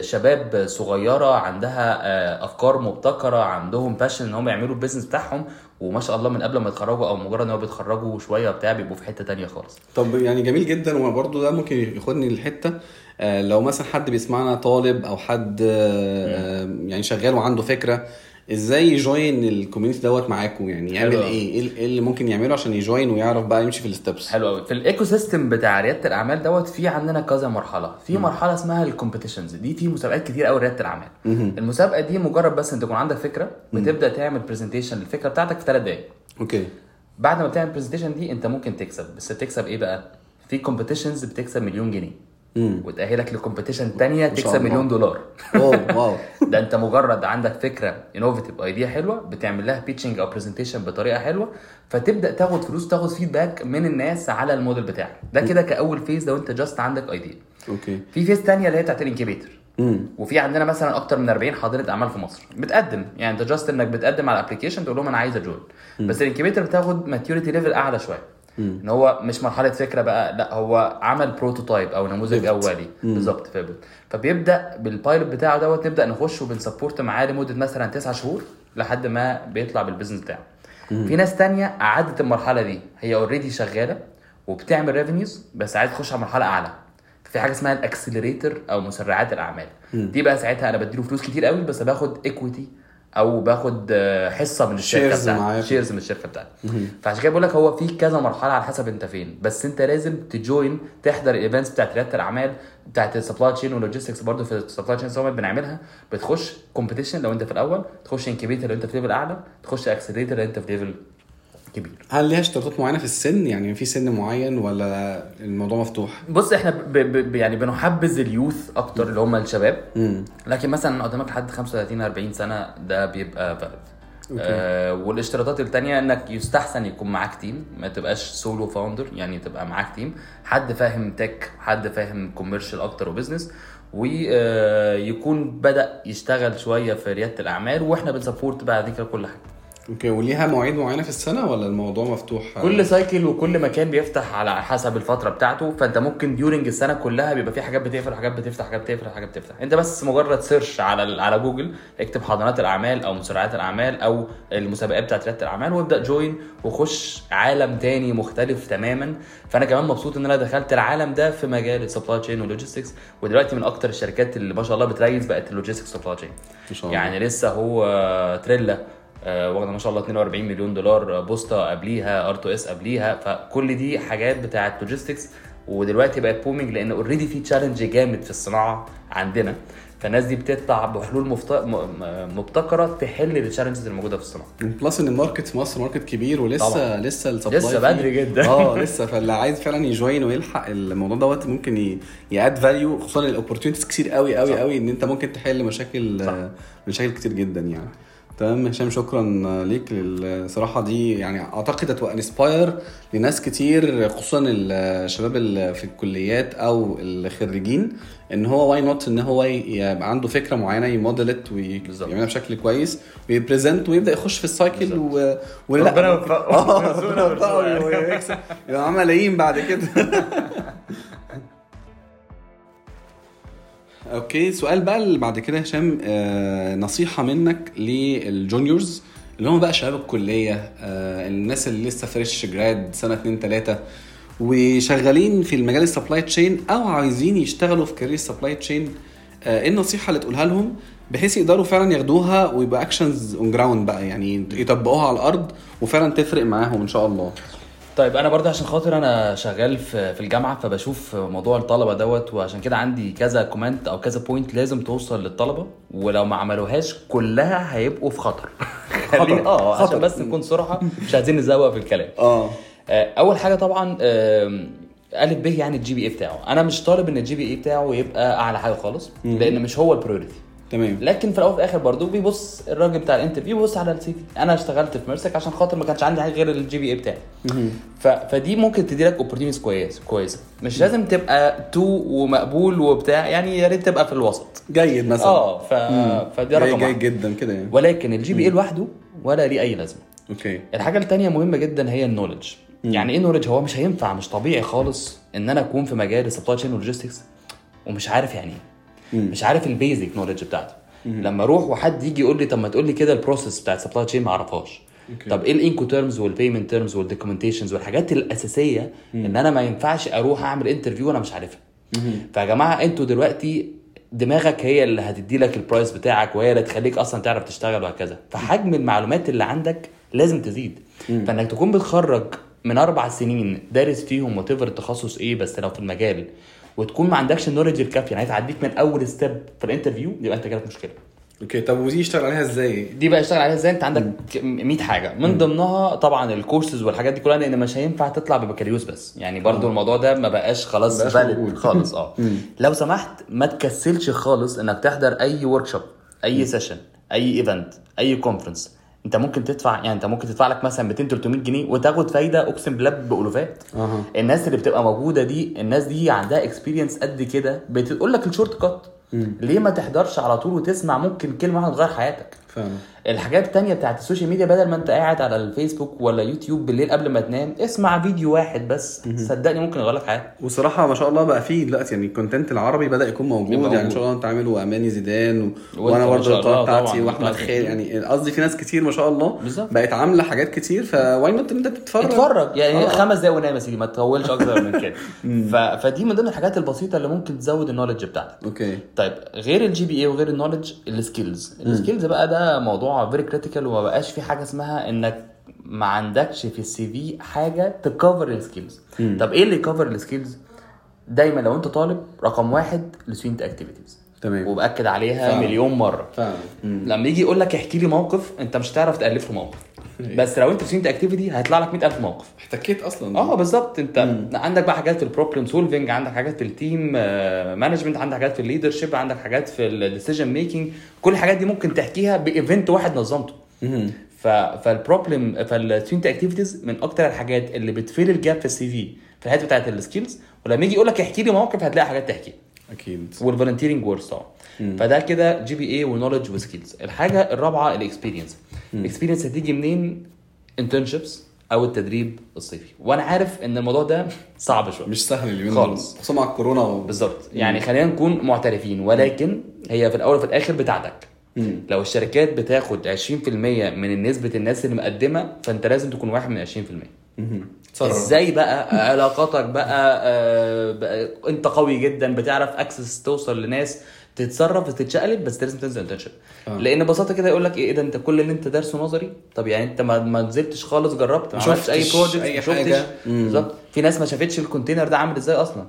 شباب صغيرة عندها آه، أفكار مبتكرة عندهم passion إن هم يعملوا ال business بتاعهم وما شاء الله من قبل ما يتخرجوا أو مجرد إن هو بيتخرجوا شوية بتاع بيبقوا في حتة تانية خالص. طب يعني جميل جدا وبرضه ده ممكن ياخدني للحتة آه، لو مثلا حد بيسمعنا طالب أو حد آه، يعني شغال وعنده فكرة إزاي ي join ال community دوت معاكم؟ يعني يعمل حلو. إيه؟ إيه إيه اللي ممكن يعمله عشان ي join ويعرف بقى يمشي في ال steps حلو قوي في ال ecosystem بتاع ريادة الأعمال دوت في عندنا كذا مرحلة. في مرحلة اسمها ال competitions دي في مسابقات كتير قوي رياده الأعمال. المسابقة دي مجرد بس أنت تكون عندك فكرة بتبدأ تعمل presentation للفكرة بتاعتك في ثلاث دقائق okay. بعد ما بتعمل presentation دي أنت ممكن تكسب. بس تكسب إيه بقى؟ في competitions بتكسب مليون جنيه. وتأهلك ل competition تانية تكسب. مليون دولار. wow [LAUGHS] wow. ده انت مجرد عندك فكرة innovative idea حلوة بتعمل لها pitching أو presentation بطريقة حلوة فتبدأ تاخد فلوس تاخد feedback من الناس على الموديل بتاعك. ده كده كأول phase لو انت just عندك idea okay. في phase تانية اللي هي بتاعت ال incubator. وفي عندنا مثلا أكتر من 40 حاضنه أعمال في مصر. بتقدم. يعني انت just إنك بتقدم على ال application تقول لهم أنا عايز ا join بس ال incubator بتاخد maturity level أعلى شوية. إن هو مش مرحلة فكرة بقى لا هو عمل prototype أو نموذج. أولي. بالظبط فيبت فبيبدأ بال pilot بتاعه دوت نبدأ نخش وبن support معاه لمدة مثلا تسعة شهور لحد ما بيطلع بال business بتاعه. في ناس تانية عدت المرحلة دي هي already شغالة وبتعمل revenues بس عايز تخش على مرحلة أعلى. في حاجة اسمها ال accelerator أو مسرعات الأعمال. دي بقى ساعتها أنا بديله فلوس كتير قوي بس باخد equity أو باخد آه، حصة من الشركة بتاعتي. shares من الشركة بتاعتي. فعشان كده بقول لك هو في كذا مرحلة على حسب أنت فين. بس أنت لازم ت join تحضر ال events بتاعت ريادة الأعمال بتاعت ال supply chain وال logistics برضه في ال supply chain summit بنعملها. بتخش competition لو أنت في الأول تخش incubator لو أنت في level أعلى تخش accelerator لو أنت في level كبير. هل ليها اشتراطات معينة في السن؟ يعني في سن معين ولا الموضوع مفتوح؟ بص إحنا ب ب يعني بنحبذ ال youth أكتر اللي هم الشباب. امم لكن مثلا قدامك لحد 35 40 سنة ده بيبقى valid okay. آه والاشتراطات التانية إنك يستحسن يكون معاك team ما تبقاش solo founder يعني تبقى معاك team. حد فاهم tech حد فاهم commercial أكتر و business ويكون بدأ يشتغل شوية في ريادة الأعمال وإحنا بن support بعد كده كل حاجة. okay وليها مواعيد معينة في السنة ولا الموضوع مفتوح؟ كل cycle وكل مكان بيفتح على حسب الفترة بتاعته فانت ممكن during السنة كلها بيبقى في حاجات بتقفل حاجات بتفتح حاجات بتقفل حاجات بتفتح انت بس مجرد search على على جوجل اكتب حضانات الأعمال أو مسرعات الأعمال أو المسابقات بتاعت ريادة الأعمال وابدأ join وخش عالم تاني مختلف تماما. فأنا كمان مبسوط إن أنا دخلت العالم ده في مجال ال supply chain وال logistics ودلوقتي من أكتر الشركات اللي ما شاء الله بت raise بقت ال logistics supply chain يعني لسه هو تريلا. واخدة ما شاء الله 42 مليون دولار آه، بوسطة قبليها R2S قبليها فكل دي حاجات بتاعت logistics ودلوقتي بقت booming لأن already في challenge جامد في الصناعة عندنا فالناس دي بتطلع بحلول مفت... مبتكرة تحل ال challenges الموجوده في الصناعة plus إن ال market في مصر market كبير ولسه طبعاً. لسه ال supply لسه بدري جدا. آه لسه فاللي عايز فعلا ي join ويلحق الموضوع دوت ممكن ي- ي add value خصوصا ال opportunities كتير قوي قوي صح. قوي إن أنت ممكن تحل مشاكل صح. مشاكل كتير جدا يعني تمام هشام شكرا ليك الصراحه دي يعني أعتقد هتبقى inspire لناس كتير خصوصا الشباب اللي في الكليات أو الخريجين إن هو why not إن هو يبقى عنده فكرة معينة يموديلت. ويعملها بشكل كويس وي present ويبدأ يخش في ال cycle. و... ولا ربنا يوفقه. يرزقنا [LAUGHS] ربنا يوفقه. [LAUGHS] ويكسب يبقى ملايين بعد كده [LAUGHS] okay سؤال بقى اللي بعد كده هشام آه نصيحة منك لل juniors اللي هم بقى شباب الكلية آه الناس اللي لسه fresh grad سنة اتنين تلاتة وشغالين في المجال ال supply chain أو عايزين يشتغلوا في career supply chain إيه النصيحة اللي تقولها لهم بحيث يقدروا فعلا ياخدوها ويبقى actions on ground بقى يعني يطبقوها على الأرض وفعلا تفرق معاهم إن شاء الله؟ طيب أنا برضه عشان خاطر أنا شغال في في الجامعة فبشوف موضوع الطلبة دوت وعشان كده عندي كذا comment أو كذا point لازم توصل للطلبة ولو ما عملوهاش كلها هيبقوا في خطر. [LAUGHS] خليني آه خطر. عشان بس نكون صراحة مش عايزين نزوق في الكلام. آه. آه، أول حاجة طبعا ألف ب يعني ال GPA بتاعه. أنا مش طالب إن ال GPA بتاعه يبقى أعلى حاجة خالص لأن مش هو ال priority تمام. لكن في الأول وفي الآخر برضه بيبص الراجل بتاع ال interview بيبص على ال CV. أنا اشتغلت في ميرسك عشان خاطر ما كانش عندي حاجة غير ال GPA بتاعي. ف... فدي ممكن تدي لك opportunities كويس كويسة. مش لازم تبقى two ومقبول وبتاع يعني يا ريت تبقى في الوسط. جيد مثلا. آه ف... فدي رقم جيد جدا كده يعني. ولكن ال GPA لوحده ولا ليه أي لازمة. okay. الحاجة التانية مهمة جدا هي ال knowledge يعني إيه knowledge هو مش هينفع مش طبيعي خالص إن أنا أكون في مجال ال supply chain و logistics ومش عارف يعني إيه مش عارف ال basic knowledge بتاعته. لما أروح وحد يجي يقول لي طب ما تقول لي كده ال process بتاعت supply chain ما اعرفهاش. طب إيه ال incoterms وال payment terms وال documentations والحاجات الأساسية إن أنا ما ينفعش أروح أعمل interview وأنا مش عارفها. فيا جماعة أنتوا دلوقتي دماغك هي اللي هتدي لك ال price بتاعك وهي اللي تخليك أصلا تعرف تشتغل وهكذا. فحجم المعلومات اللي عندك لازم تزيد. فإنك تكون بتخرج من أربع سنين دارس فيهم وتفر التخصص إيه بس لو في المجال وتكون ما عندكش ال knowledge الكافيه يعني تعديك من أول step في ال interview يبقى أنت في مشكلة. okay طب ودي يشتغل عليها إزاي؟ دي بقى اشتغل عليها إزاي؟ أنت عندك 100 حاجة. من ضمنها طبعا الكورسز والحاجات دي كلها لأن مش هينفع تطلع ببكالوريوس بس. يعني برضو آه. الموضوع ده ما بقاش خلاص موجود. خالص. آه. [LAUGHS] لو سمحت ما تكسلش خالص إنك تحضر أي work أي session أي event أي conference انت ممكن تدفع يعني انت ممكن تدفع لك مثلا 200 300 جنيه وتاخد فايدة اقسم بالله بالالوفات أها. الناس اللي بتبقى موجودة دي الناس دي عندها experience قد كده بتقول لك ال shortcut ليه ما تحضرش على طول وتسمع ممكن كلمة واحدة تغير حياتك؟ فعلا الحاجات التانية بتاعت ال social media بدل ما انت قاعد على الفيسبوك ولا يوتيوب بالليل قبل ما تنام اسمع فيديو واحد بس. صدقني ممكن يغير لك حياتك وصراحة ما شاء الله بقى فيه دلوقتي يعني ال content العربي بدأ يكون موجود, يبقى يعني إن موجود. ما شاء الله انت عامل وأماني زيدان و... وأنا برضه القناه بتاعتي. وأحمد. خير. يعني قصدي في ناس كتير ما شاء الله بالظبط. بقت عاملة حاجات كتير ف why not إن أنت تتفرج؟ اتفرج. يعني آه. خمس دقايق ونام يا سيدي ما تطولش أكتر من كده. [LAUGHS] ف... فدي من ضمن الحاجات البسيطة اللي ممكن تزود ال knowledge بتاعتك. okay. طيب غير ال GPA وغير ال knowledge ال skills ال skills بقى ده موضوع very critical وما بقاش في حاجة اسمها إنك ما عندكش في ال CV حاجة ت cover ال skills طب إيه اللي ي cover ال skills دايما لو أنت طالب رقم واحد ال student activities تمام. وبأكد عليها فعلا. مليون مرة. فعلا. لما يجي يقول لك احكي لي موقف أنت مش هتعرف تألف له موقف. بس لو انت في student activity هيطلع لك 100000 موقف. احتكيت أصلا. آه بالظبط. انت عندك بقى حاجات في ال problem solving عندك حاجات في ال team management عندك حاجات في ال leadership عندك حاجات في ال decision making كل الحاجات دي ممكن تحكيها ب event واحد نظمته. ف فال problem فال student activities من أكتر الحاجات اللي بت fill ال gap في ال CV في الحتة بتاعت ال skills ولما يجي يقول لك احكي لي موقف هتلاقي حاجات تحكيها أكيد. وال volunteering works طبعا. فده كده GPA و knowledge و skills الحاجة الرابعة ال experience ال experience هتيجي منين؟ internships أو التدريب الصيفي. وأنا عارف إن الموضوع ده صعب شوية. مش سهل اليومين دول. خالص. خصوصا مع الكورونا و... بالظبط. يعني خلينا نكون معترفين ولكن هي في الأول وفي الآخر بتاعتك. مم. لو الشركات بتاخد 20% من نسبه الناس اللي مقدمة فأنت لازم تكون واحد من 20% مهم. تصرف. إزاي بقى؟ علاقاتك بقى, آه، بقى أنت قوي جدا بتعرف access توصل لناس. تتصرف وتتشقلب بس لازم تنزل internship آه. لأن ببساطة كده يقول لك إيه ده أنت كل اللي أنت دارسه نظري؟ طب يعني أنت ما ما نزلتش خالص جربت ما عملتش أي شفتش project شفتش. حاجة. مم. بالظبط في ناس ما شافتش ال container ده عامل إزاي أصلا.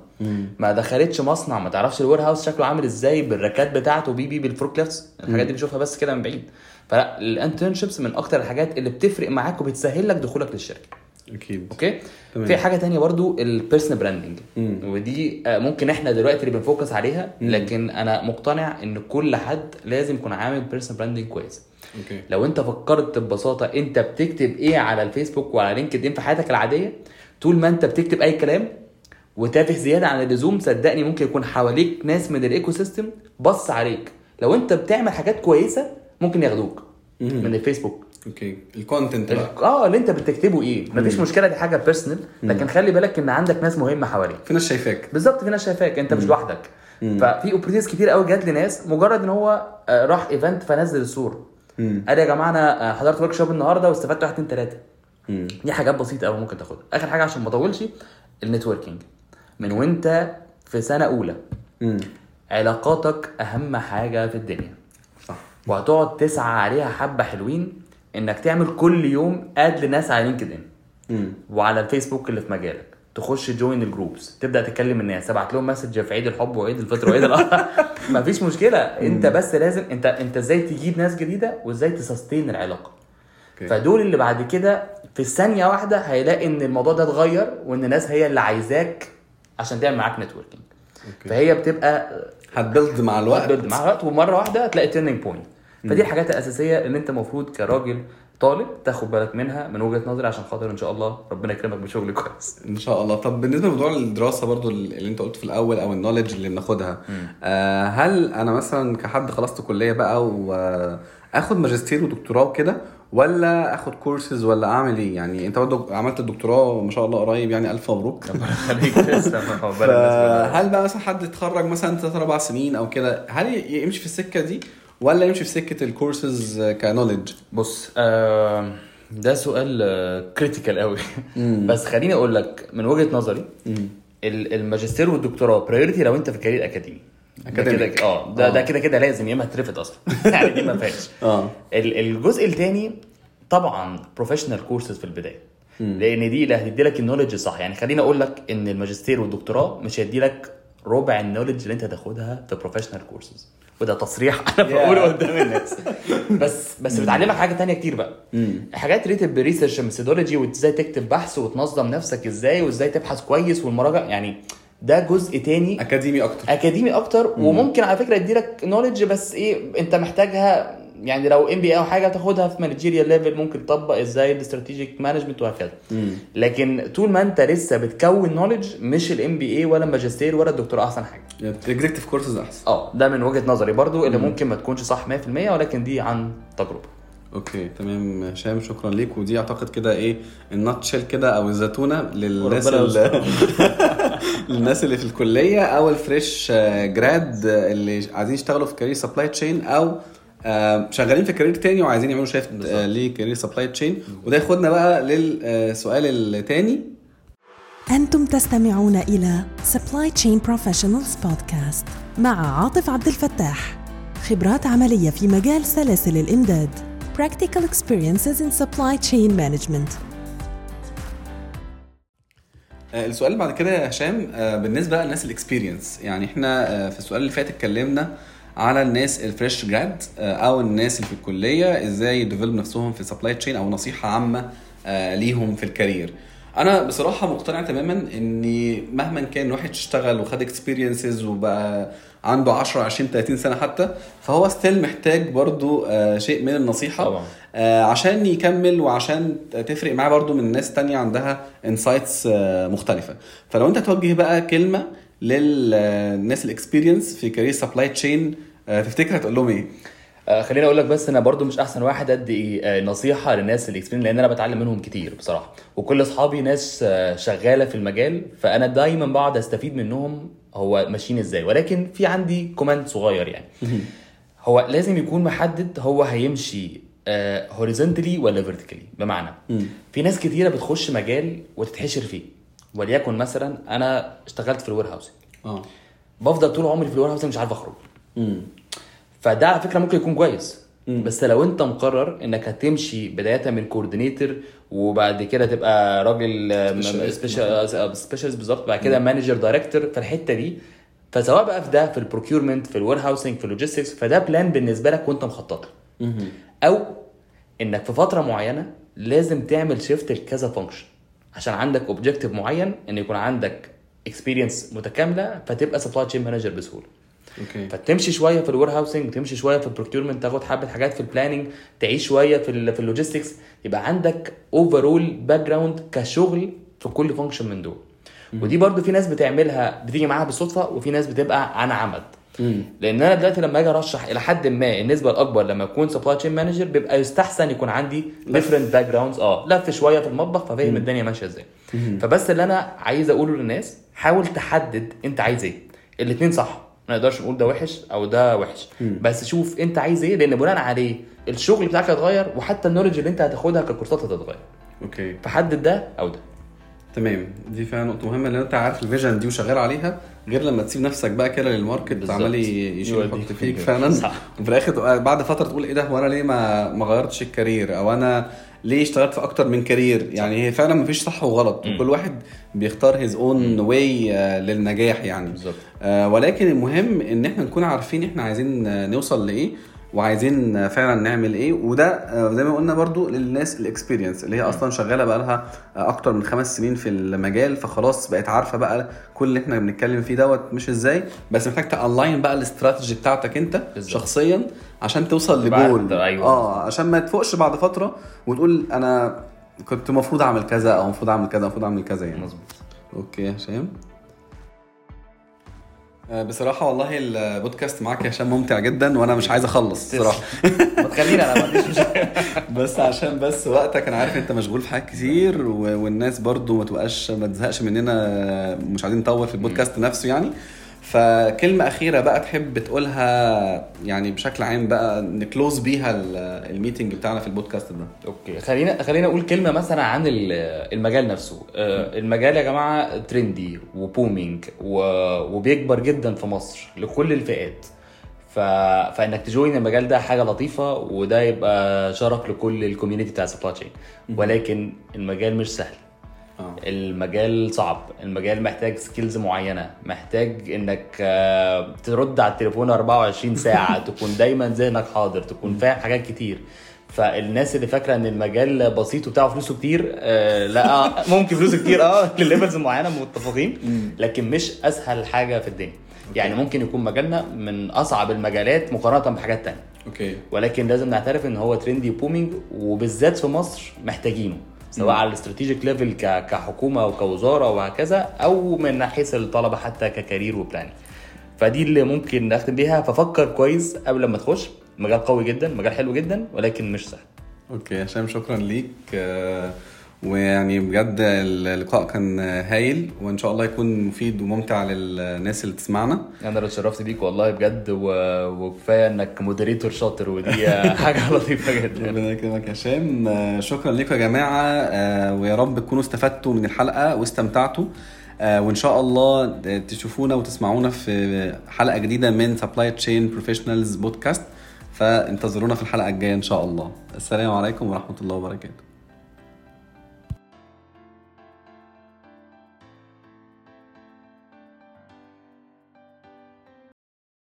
ما دخلتش مصنع ما تعرفش ال warehouse شكله عامل إزاي بال racks بتاعته بي بي بال forklifts الحاجات دي بنشوفها بس كده من بعيد. فلا ال internships من أكتر الحاجات اللي بتفرق معاك وبتسهل لك دخولك للشركة. أكيد. okay؟ تمام. في حاجة تانية برضو ال personal branding مم. ودي آه، ممكن إحنا دلوقتي اللي بن focus عليها لكن أنا مقتنع إن كل حد لازم يكون عامل personal branding كويس. okay. لو أنت فكرت ببساطة أنت بتكتب إيه على الفيسبوك وعلى لينكد ان في حياتك العادية؟ طول ما أنت بتكتب أي كلام وتافه زيادة عن اللزوم صدقني ممكن يكون حواليك ناس من ال ecosystem بص عليك. لو أنت بتعمل حاجات كويسة ممكن ياخدوك مم. من الفيسبوك. okay. ال content بقى. آه اللي انت بتكتبه إيه؟ مفيش مشكلة دي حاجة personal لكن خلي بالك إن عندك ناس مهمة حواليك. في ناس شايفاك. بالظبط في ناس شايفاك انت مش لوحدك. ففي opportunities كتير قوي جات لناس مجرد إن هو آه، راح event فنزل الصورة. قال يا جماعة أنا آه، حضرت workshop النهارده واستفدت واحد اتنين تلاتة. دي حاجات بسيطة قوي ممكن تاخدها. آخر حاجة عشان ما أطولش ال networking من وأنت في سنة أولى. علاقاتك أهم حاجة في الدنيا. صح. وهتقعد تسعى عليها حبة حلوين إنك تعمل كل يوم add لناس على LinkedIn. وعلى الفيسبوك اللي في مجالك. تخش join ال groups تبدأ تتكلم الناس. تبعت لهم message في عيد الحب وعيد الفطر وعيد الأضحى. [LAUGHS] مفيش مشكلة. أنت بس لازم أنت أنت إزاي تجيب ناس جديدة وإزاي ت sustain العلاقة. فدول اللي بعد كده في الثانية واحدة هيلاقي إن الموضوع ده اتغير وإن الناس هي اللي عايزاك عشان تعمل معاك networking فهي بتبقى هت build مع الوقت. هت build مع الوقت. ومرة واحدة هتلاقي turning point فدي الحاجات الأساسية اللي أنت المفروض كراجل طالب تاخد بالك منها من وجهة نظري عشان خاطر إن شاء الله ربنا يكرمك بشغل كويس. إن شاء الله. طب بالنسبة لموضوع الدراسة برضو اللي أنت قلت في الأول أو ال knowledge اللي بناخدها آه هل أنا مثلا كحد خلصت كلية بقى وآخد ماجستير ودكتوراه وكده ولا آخد كورسز ولا أعمل إيه؟ يعني أنت برضو عملت الدكتوراه ما شاء الله قريب يعني ألف مبروك. [LAUGHS] ربنا يخليك. فهل بقى مثلا حد اتخرج مثلا ثلاث أربع سنين أو كده هل يمشي في السكة دي ولا يمشي في سكة ال courses ك knowledge بص آه ده سؤال critical قوي. بس خليني أقول لك من وجهة نظري ال- الماجستير والدكتوراه priority لو أنت في career اكاديمي. كده آه ده آه. ده كده كده لازم يا إما هترفض أصلا. [LAUGHS] يعني دي ما فيهاش. [LAUGHS] آه. ال- الجزء الثاني طبعا professional courses في البداية. لأن دي اللي هتدي لك ال knowledge الصح يعني خليني أقول لك إن الماجستير والدكتوراه مش هيدي لك ربع ال knowledge اللي أنت هتاخدها في professional courses وده تصريح [LAUGHS] أنا. بقوله قدام الناس. بس بس بتعلمك حاجة تانية كتير بقى. حاجات related ب research methodology وإزاي تكتب بحث وتنظم نفسك إزاي وإزاي تبحث كويس والمراجع يعني ده جزء تاني أكاديمي أكتر. أكاديمي أكتر. وممكن على فكرة يديلك knowledge بس إيه أنت محتاجها يعني لو MB أو حاجة تاخدها في managerial level ممكن تطبق إزاي ال strategic management وهكذا. لكن طول ما أنت لسه بتكون knowledge مش ال MBA ولا الماجستير ولا الدكتوراه أحسن حاجة. ال executive courses أحسن. آه ده من وجهة نظري برضو اللي ممكن ما تكونش صح 100% ولكن دي عن تجربة. okay تمام. هشام شكرا ليك. ودي أعتقد كده إيه ال nutshell كده أو الزتونة للناس اللي [LAUGHS] للناس اللي في الكلية أو ال fresh grad آه، اللي عايزين يشتغلوا في career supply chain أو شغالين في career تاني وعايزين يعملوا shift آه، ل career supply chain وده ياخدنا بقى للسؤال التاني. أنتم تستمعون إلى Supply Chain Professionals Podcast مع عاطف عبد الفتاح. خبرات عملية في مجال سلاسل الإمداد. Practical Experiences in Supply Chain Management. آه، السؤال اللي بعد كده يا هشام آه، بالنسبة بقى للناس ال experienced يعني إحنا آه، في السؤال اللي فات اتكلمنا على الناس ال fresh grad أو الناس اللي في الكلية إزاي ي develop نفسهم في supply chain أو نصيحة عامة آه، ليهم في ال career أنا بصراحة مقتنع تماما ان مهما كان الواحد اشتغل وخد experiences وبقى عنده 10 20 30 سنة حتى فهو still محتاج برضو آه، شيء من النصيحة طبعا. آه، عشان يكمل وعشان تفرق معاه برضو من ناس تانية عندها insights مختلفة فلو أنت توجه بقى كلمة للناس ال experienced في career supply chain تفتكر هتقول لهم إيه؟ آه خليني أقول لك بس أنا برضو مش أحسن واحد أدي آه نصيحة للناس ال experienced لأن أنا بتعلم منهم كتير بصراحة. وكل أصحابي ناس آه شغالة في المجال فأنا دايما بقعد أستفيد منهم هو ماشيين إزاي. ولكن في عندي comment صغير يعني. هو لازم يكون محدد هو هيمشي horizontally ولا vertically بمعنى في ناس كتيرة بتخش مجال وتتحشر فيه. وليكن مثلا أنا اشتغلت في ال ware آه بفضل طول عمري في ال warehousing مش عارف أخرج مم. فده على فكرة ممكن يكون كويس مم. بس لو أنت مقرر إنك هتمشي بدايه من coordinator وبعد كده تبقى راجل Specialist. specialist بالظبط بعد كده manager director في الحتة دي فسواء بقى في ده في ال procurement في ال warehousing في ال logistics فده plan بالنسبة لك وأنت مخطط له. أو إنك في فترة معينة لازم تعمل shift لكذا function عشان عندك objective معين إن يكون عندك experience متكاملة فتبقى supply chain manager بسهولة. okay فتمشي شوية في ال warehousing وتمشي شوية في ال procurement تاخد حبة حاجات في ال planning تعيش شوية في ال في ال logistics يبقى عندك overall background كشغل في كل function من دول. ودي برضو في ناس بتعملها بتيجي معاها بالصدفة وفي ناس بتبقى عن عمد. مم. لأن أنا دلوقتي لما أجي أرشح إلى حد ما النسبة الأكبر لما اكون supply chain manager بيبقى يستحسن يكون عندي different backgrounds آه. لف شوية في المطبخ ففاهم الدنيا ماشية إزاي. فبس اللي أنا عايز أقوله للناس حاول تحدد أنت عايز إيه. الاثنين صح. ما نقدرش نقول ده وحش أو ده وحش. بس شوف أنت عايز إيه لأن بناء عليه الشغل بتاعك هيتغير وحتى ال knowledge اللي أنت هتاخدها ككورسات هتتغير. okay. فحدد ده أو ده. تمام. دي فعلا نقطة مهمة لأن أنت عارف ال vision دي وشغال عليها. غير لما تسيب نفسك بقى كده لل market بالظبط. عمال يشيل يحط فيك. فعلا. صح. وفي الآخر بعد فترة تقول إيه ده؟ هو أنا ليه ما ما غيرتش ال career؟ أو أنا ليه اشتغلت في أكتر من career؟ يعني هي فعلا مفيش صح وغلط. وكل واحد بيختار his own way للنجاح يعني. بالظبط. آه، ولكن المهم إن إحنا نكون عارفين إحنا عايزين نوصل لإيه. وعايزين فعلا نعمل إيه. وده آه، زي ما قلنا برضو للناس ال experience اللي هي أصلا شغالة بقى لها أكتر من خمس سنين في المجال فخلاص بقت عارفة بقى كل اللي إحنا بنتكلم فيه دوت مش إزاي. بس محتاج ت align بقى الاستراتيجي بتاعتك أنت بالظبط. شخصيا عشان توصل لجول. أيوة. آه عشان ما تفوقش بعد فترة وتقول أنا كنت المفروض أعمل كذا أو المفروض أعمل كذا المفروض أعمل كذا يعني. مظبوط. أوكي يا هشام آه، بصراحة والله البودكاست معاك يا هشام ممتع جدا وأنا مش عايز أخلص صراحة ما تخليني أنا ما عنديش مشكلة. [LAUGHS] بس عشان بس وقتك أنا عارف أنت مشغول في حاجات كتير والناس برضو ما تبقاش ما تزهقش مننا مش عايزين نطول في البودكاست نفسه يعني. فكلمة أخيرة بقى تحب تقولها يعني بشكل عام بقى ن close بيها ال- ال meeting بتاعنا في البودكاست ده. okay خلينا خلينا أقول كلمة مثلا عن ال- المجال نفسه. آه، المجال يا جماعة trendy و booming وبيكبر جدا في مصر لكل الفئات. ف... فإنك ت join المجال ده حاجة لطيفة وده يبقى شرف لكل ال community بتاع supply chain ولكن المجال مش سهل. آه. المجال صعب. المجال محتاج skills معينة. محتاج إنك آه، ترد على التليفون 24 [LAUGHS] ساعة تكون دايما ذهنك حاضر تكون فاهم حاجات كتير. فالناس اللي فاكرة إن المجال بسيط وبتاع فلوسه كتير آه لا [LAUGHS] ممكن فلوسه كتير آه [LAUGHS] لل levels معينة متفقين. لكن مش أسهل حاجة في الدنيا. يعني ممكن يكون مجالنا من أصعب المجالات مقارنة بحاجات تانية. Okay. ولكن لازم نعترف إن هو trendy و booming وبالذات في مصر محتاجينه. سواء على ال strategic level كحكومة وكوزاره وهكذا أو من حيث الطلبة حتى ك career و planning. فدي اللي ممكن نختم بيها. ففكر كويس قبل ما تخش. مجال قوي جدا مجال حلو جدا ولكن مش سهل. Okay هشام شكرا ليك. آه، ويعني بجد اللقاء كان هايل وإن شاء الله يكون مفيد وممتع للناس اللي تسمعنا. أنا اللي اتشرفت بيك والله بجد و... وكفاية إنك moderator شاطر ودي [LAUGHS] حاجة لطيفة جدا. ربنا يكرمك يا هشام. آه، شكرا لكم يا جماعة. آه، ويا رب تكونوا استفدتوا من الحلقة واستمتعتوا. آه، وإن شاء الله تشوفونا وتسمعونا في حلقة جديدة من Supply Chain Professionals Podcast فانتظرونا في الحلقة الجاية إن شاء الله. السلام عليكم ورحمة الله وبركاته.